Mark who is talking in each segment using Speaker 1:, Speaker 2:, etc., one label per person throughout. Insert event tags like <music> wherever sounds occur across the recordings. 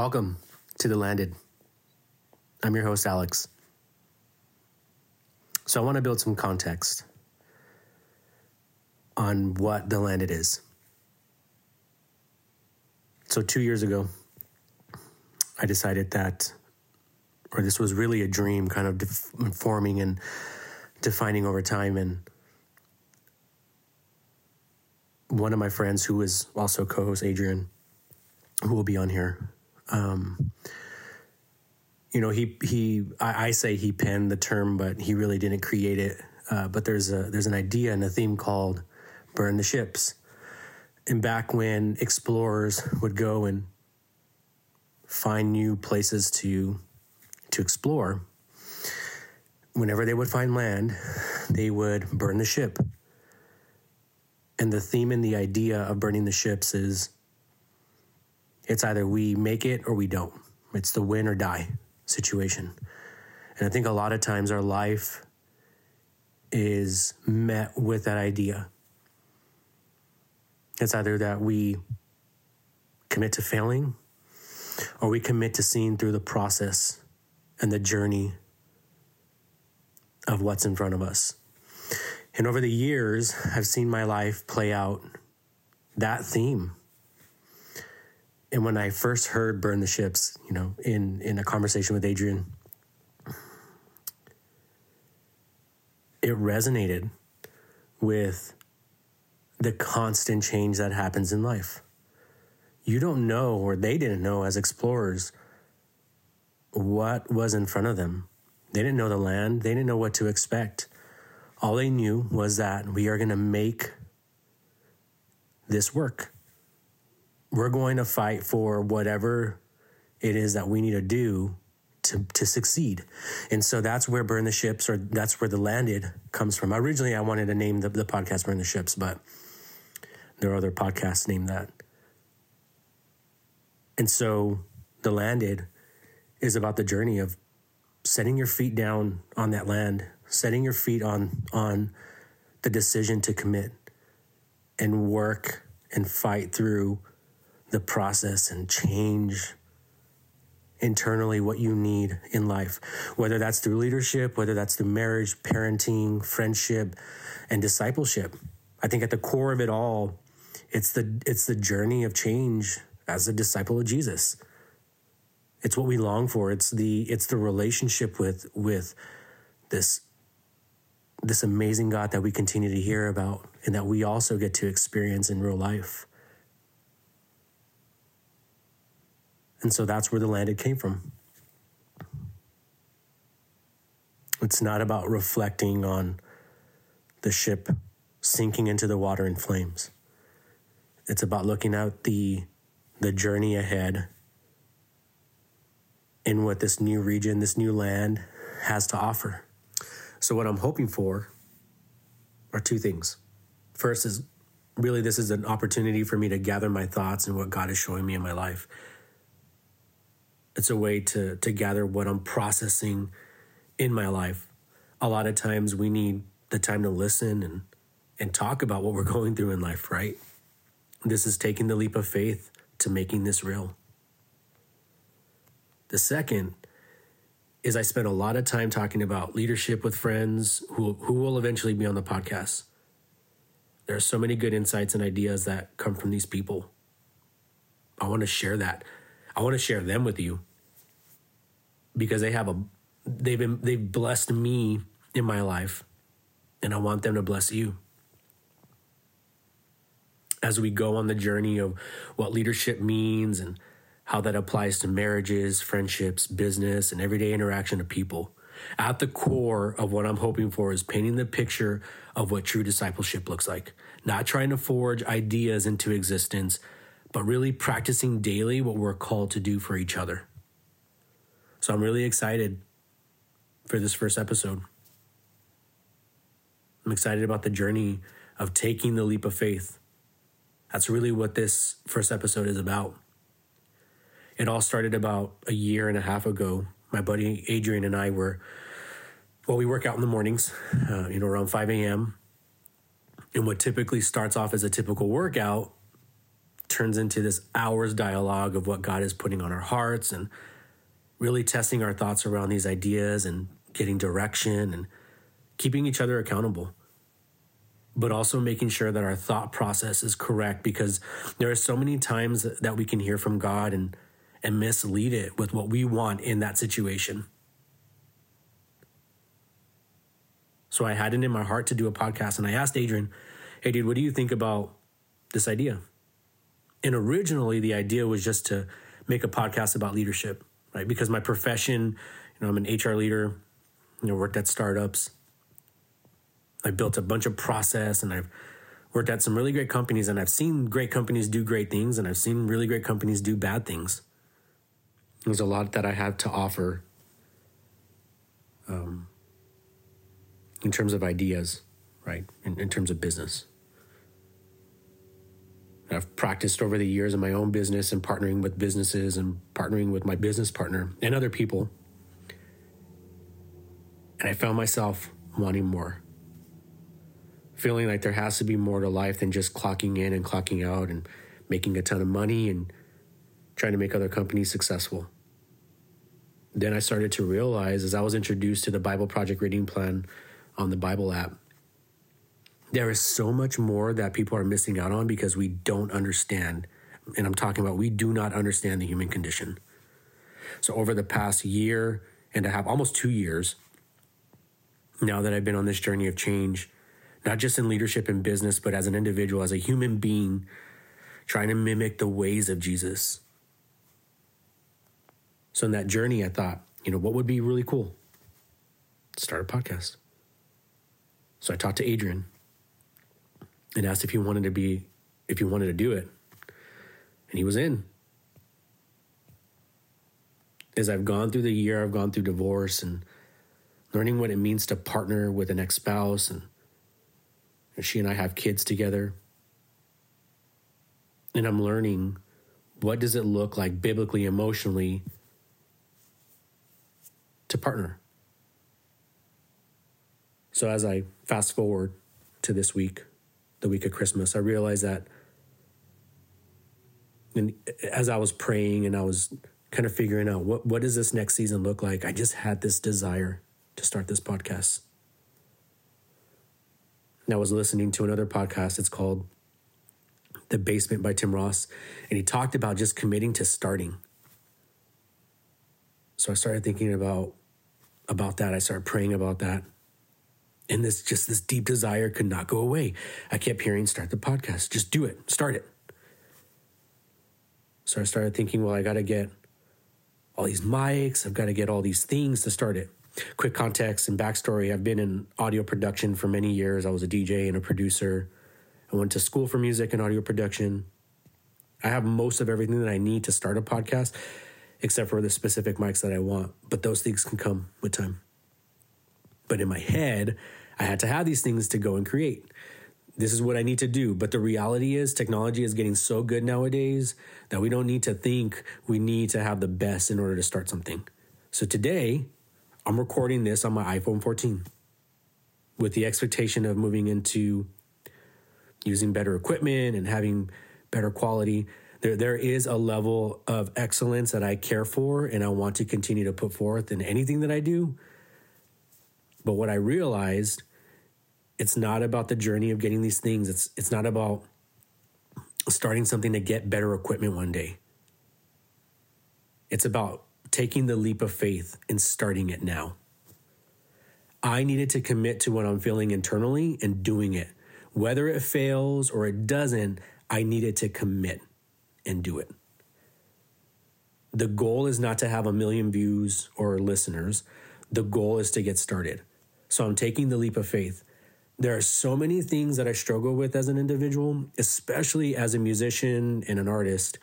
Speaker 1: Welcome to The Landed. I'm your host, Alex. So, I want to build some context on what The Landed is. So, two years ago, I decided that, or this was really a dream kind of def- forming and defining over time. And one of my friends, who is also co host Adrian, who will be on here, um, you know, he he I, I, say he penned the term, but he really didn't create it. Uh, but there's a there's an idea and a theme called "burn the ships." And back when explorers would go and find new places to to explore, whenever they would find land, they would burn the ship. And the theme and the idea of burning the ships is it's either we make it or we don't. It's the win or die situation. And I think a lot of times our life is met with that idea. It's either that we commit to failing or we commit to seeing through the process and the journey of what's in front of us. And over the years, I've seen my life play out that theme and when I first heard "Burn the Ships," you know, in in a conversation with Adrian, it resonated with the constant change that happens in life. You don't know, or they didn't know as explorers, what was in front of them. They didn't know the land, they didn't know what to expect. All they knew was that we are going to make this work we're going to fight for whatever it is that we need to do to, to succeed. And so that's where Burn the Ships, or that's where the landed comes from. Originally, I wanted to name the, the podcast Burn the Ships, but there are other podcasts named that. And so the landed is about the journey of setting your feet down on that land, setting your feet on on the decision to commit and work and fight through the process and change internally what you need in life, whether that's through leadership, whether that's through marriage, parenting, friendship, and discipleship. I think at the core of it all, it's the it's the journey of change as a disciple of Jesus. It's what we long for. It's the it's the relationship with with this this amazing God that we continue to hear about and that we also get to experience in real life. And so that's where the landed came from. It's not about reflecting on the ship sinking into the water in flames. It's about looking at the the journey ahead in what this new region, this new land has to offer. So what I'm hoping for are two things. First is really this is an opportunity for me to gather my thoughts and what God is showing me in my life it's a way to to gather what I'm processing in my life. A lot of times we need the time to listen and and talk about what we're <laughs> going through in life, right? This is taking the leap of faith to making this real. The second is I spent a lot of time talking about leadership with friends who who will eventually be on the podcast. There are so many good insights and ideas that come from these people. I want to share that. I want to share them with you because they have a they've been they've blessed me in my life and I want them to bless you. As we go on the journey of what leadership means and how that applies to marriages, friendships, business, and everyday interaction of people. At the core of what I'm hoping for is painting the picture of what true discipleship looks like. Not trying to forge ideas into existence, but really practicing daily what we're called to do for each other. So I'm really excited for this first episode. I'm excited about the journey of taking the leap of faith. That's really what this first episode is about. It all started about a year and a half ago. My buddy Adrian and I were, well, we work out in the mornings, uh, you know, around 5 a.m. And what typically starts off as a typical workout turns into this hours dialogue of what God is putting on our hearts and really testing our thoughts around these ideas and getting direction and keeping each other accountable. But also making sure that our thought process is correct because there are so many times that we can hear from God and, and mislead it with what we want in that situation. So I had it in my heart to do a podcast and I asked Adrian, hey, dude, what do you think about this idea? And originally, the idea was just to make a podcast about leadership, right? Because my profession, you know, I'm an HR leader, you know, worked at startups. I built a bunch of process and I've worked at some really great companies and I've seen great companies do great things and I've seen really great companies do bad things. There's a lot that I have to offer um, in terms of ideas, right? In, in terms of business. I've practiced over the years in my own business and partnering with businesses and partnering with my business partner and other people. And I found myself wanting more. Feeling like there has to be more to life than just clocking in and clocking out and making a ton of money and trying to make other companies successful. Then I started to realize as I was introduced to the Bible Project reading plan on the Bible app there is so much more that people are missing out on because we don't understand. And I'm talking about we do not understand the human condition. So, over the past year and a half, almost two years, now that I've been on this journey of change, not just in leadership and business, but as an individual, as a human being, trying to mimic the ways of Jesus. So, in that journey, I thought, you know, what would be really cool? Start a podcast. So, I talked to Adrian, and asked if he wanted to be if he wanted to do it. And he was in. As i've gone through the year i've gone through divorce and learning what it means to partner with an ex-spouse and, and she and i have kids together. And i'm learning what does it look like biblically emotionally to partner. So as i fast forward to this week the week of Christmas. I realized that and as I was praying and I was kind of figuring out what what does this next season look like, I just had this desire to start this podcast. And I was listening to another podcast. It's called The Basement by Tim Ross, and he talked about just committing to starting. So I started thinking about about that. I started praying about that and this just this deep desire could not go away. I kept hearing, start the podcast, just do it, start it. So I started thinking, well, I got to get all these mics, I've got to get all these things to start it. Quick context and backstory I've been in audio production for many years. I was a DJ and a producer. I went to school for music and audio production. I have most of everything that I need to start a podcast, except for the specific mics that I want. But those things can come with time. But in my head, I had to have these things to go and create. This is what I need to do. But the reality is, technology is getting so good nowadays that we don't need to think we need to have the best in order to start something. So today, I'm recording this on my iPhone 14 with the expectation of moving into using better equipment and having better quality. There, there is a level of excellence that I care for and I want to continue to put forth in anything that I do. But what I realized it's not about the journey of getting these things. It's it's not about starting something to get better equipment one day. It's about taking the leap of faith and starting it now. I needed to commit to what I'm feeling internally and doing it. Whether it fails or it doesn't, I needed to commit and do it. The goal is not to have a million views or listeners. The goal is to get started. So I'm taking the leap of faith. There are so many things that I struggle with as an individual, especially as a musician and an artist.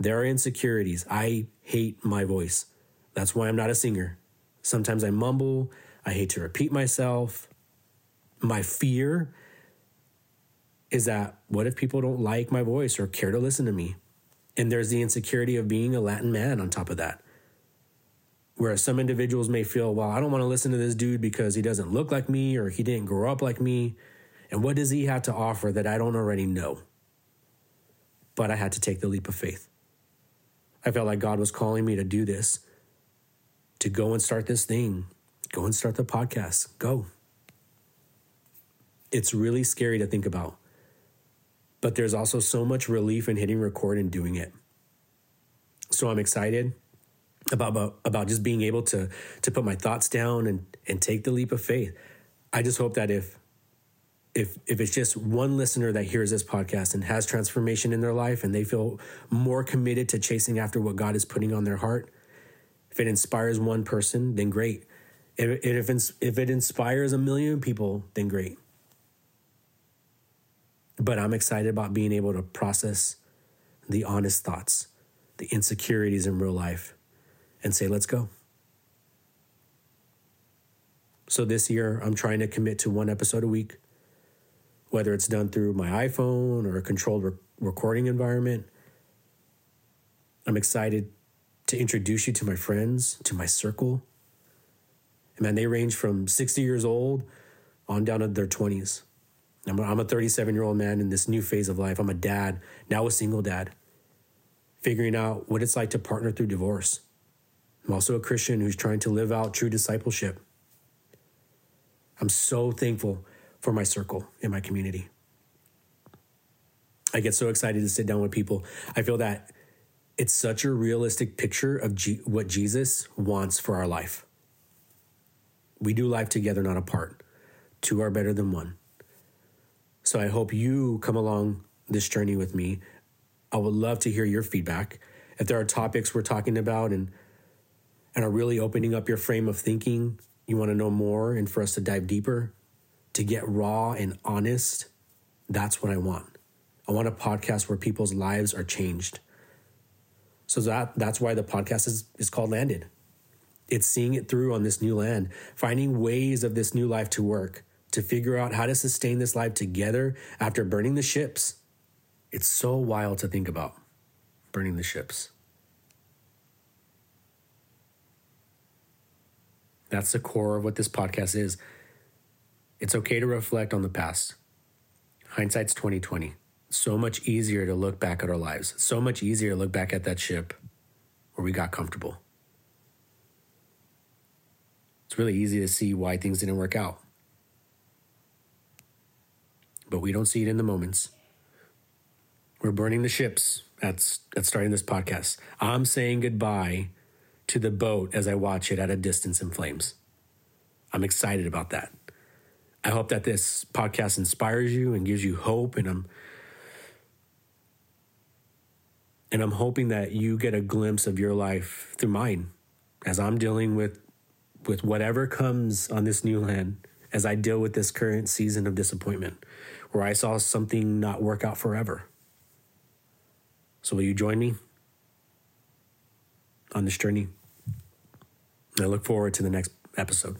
Speaker 1: There are insecurities. I hate my voice. That's why I'm not a singer. Sometimes I mumble. I hate to repeat myself. My fear is that what if people don't like my voice or care to listen to me? And there's the insecurity of being a Latin man on top of that. Whereas some individuals may feel, well, I don't want to listen to this dude because he doesn't look like me or he didn't grow up like me. And what does he have to offer that I don't already know? but I had to take the leap of faith. I felt like God was calling me to do this, to go and start this thing, go and start the podcast, go. It's really scary to think about, but there's also so much relief in hitting record and doing it. So I'm excited about, about, about just being able to, to put my thoughts down and, and take the leap of faith. I just hope that if if if it's just one listener that hears this podcast and has transformation in their life and they feel more committed to chasing after what God is putting on their heart, if it inspires one person, then great. If if, if it inspires a million people, then great. But I'm excited about being able to process the honest thoughts, the insecurities in real life, and say, let's go. So this year, I'm trying to commit to one episode a week whether it's done through my iPhone or a controlled re- recording environment. I'm excited to introduce you to my friends, to my circle. And man, they range from 60 years old on down to their 20s. I'm a, I'm a 37 year old man in this new phase of life. I'm a dad, now a single dad, figuring out what it's like to partner through divorce. I'm also a Christian who's trying to live out true discipleship. I'm so thankful for my circle in my community. I get so excited to sit down with people. I feel that it's such a realistic picture of G- what Jesus wants for our life. We do life together, not apart. Two are better than one. So I hope you come along this journey with me. I would love to hear your feedback. If there are topics we're talking about and and are really opening up your frame of thinking, you want to know more and for us to dive deeper, to get raw and honest, that's what I want. I want a podcast where people's lives are changed. So that that's why the podcast is, is called Landed. It's seeing it through on this new land, finding ways of this new life to work, to figure out how to sustain this life together after burning the ships. It's so wild to think about burning the ships. That's the core of what this podcast is. It's okay to reflect on the past. Hindsight's 2020. So much easier to look back at our lives. So much easier to look back at that ship where we got comfortable. It's really easy to see why things didn't work out. But we don't see it in the moments. We're burning the ships at, at starting this podcast. I'm saying goodbye to the boat as I watch it at a distance in flames. I'm excited about that. I hope that this podcast inspires you and gives you hope and I'm and I'm hoping that you get a glimpse of your life through mine as I'm dealing with with whatever comes on this new land as I deal with this current season of disappointment where I saw something not work out forever. So will you join me on this journey? I look forward to the next episode.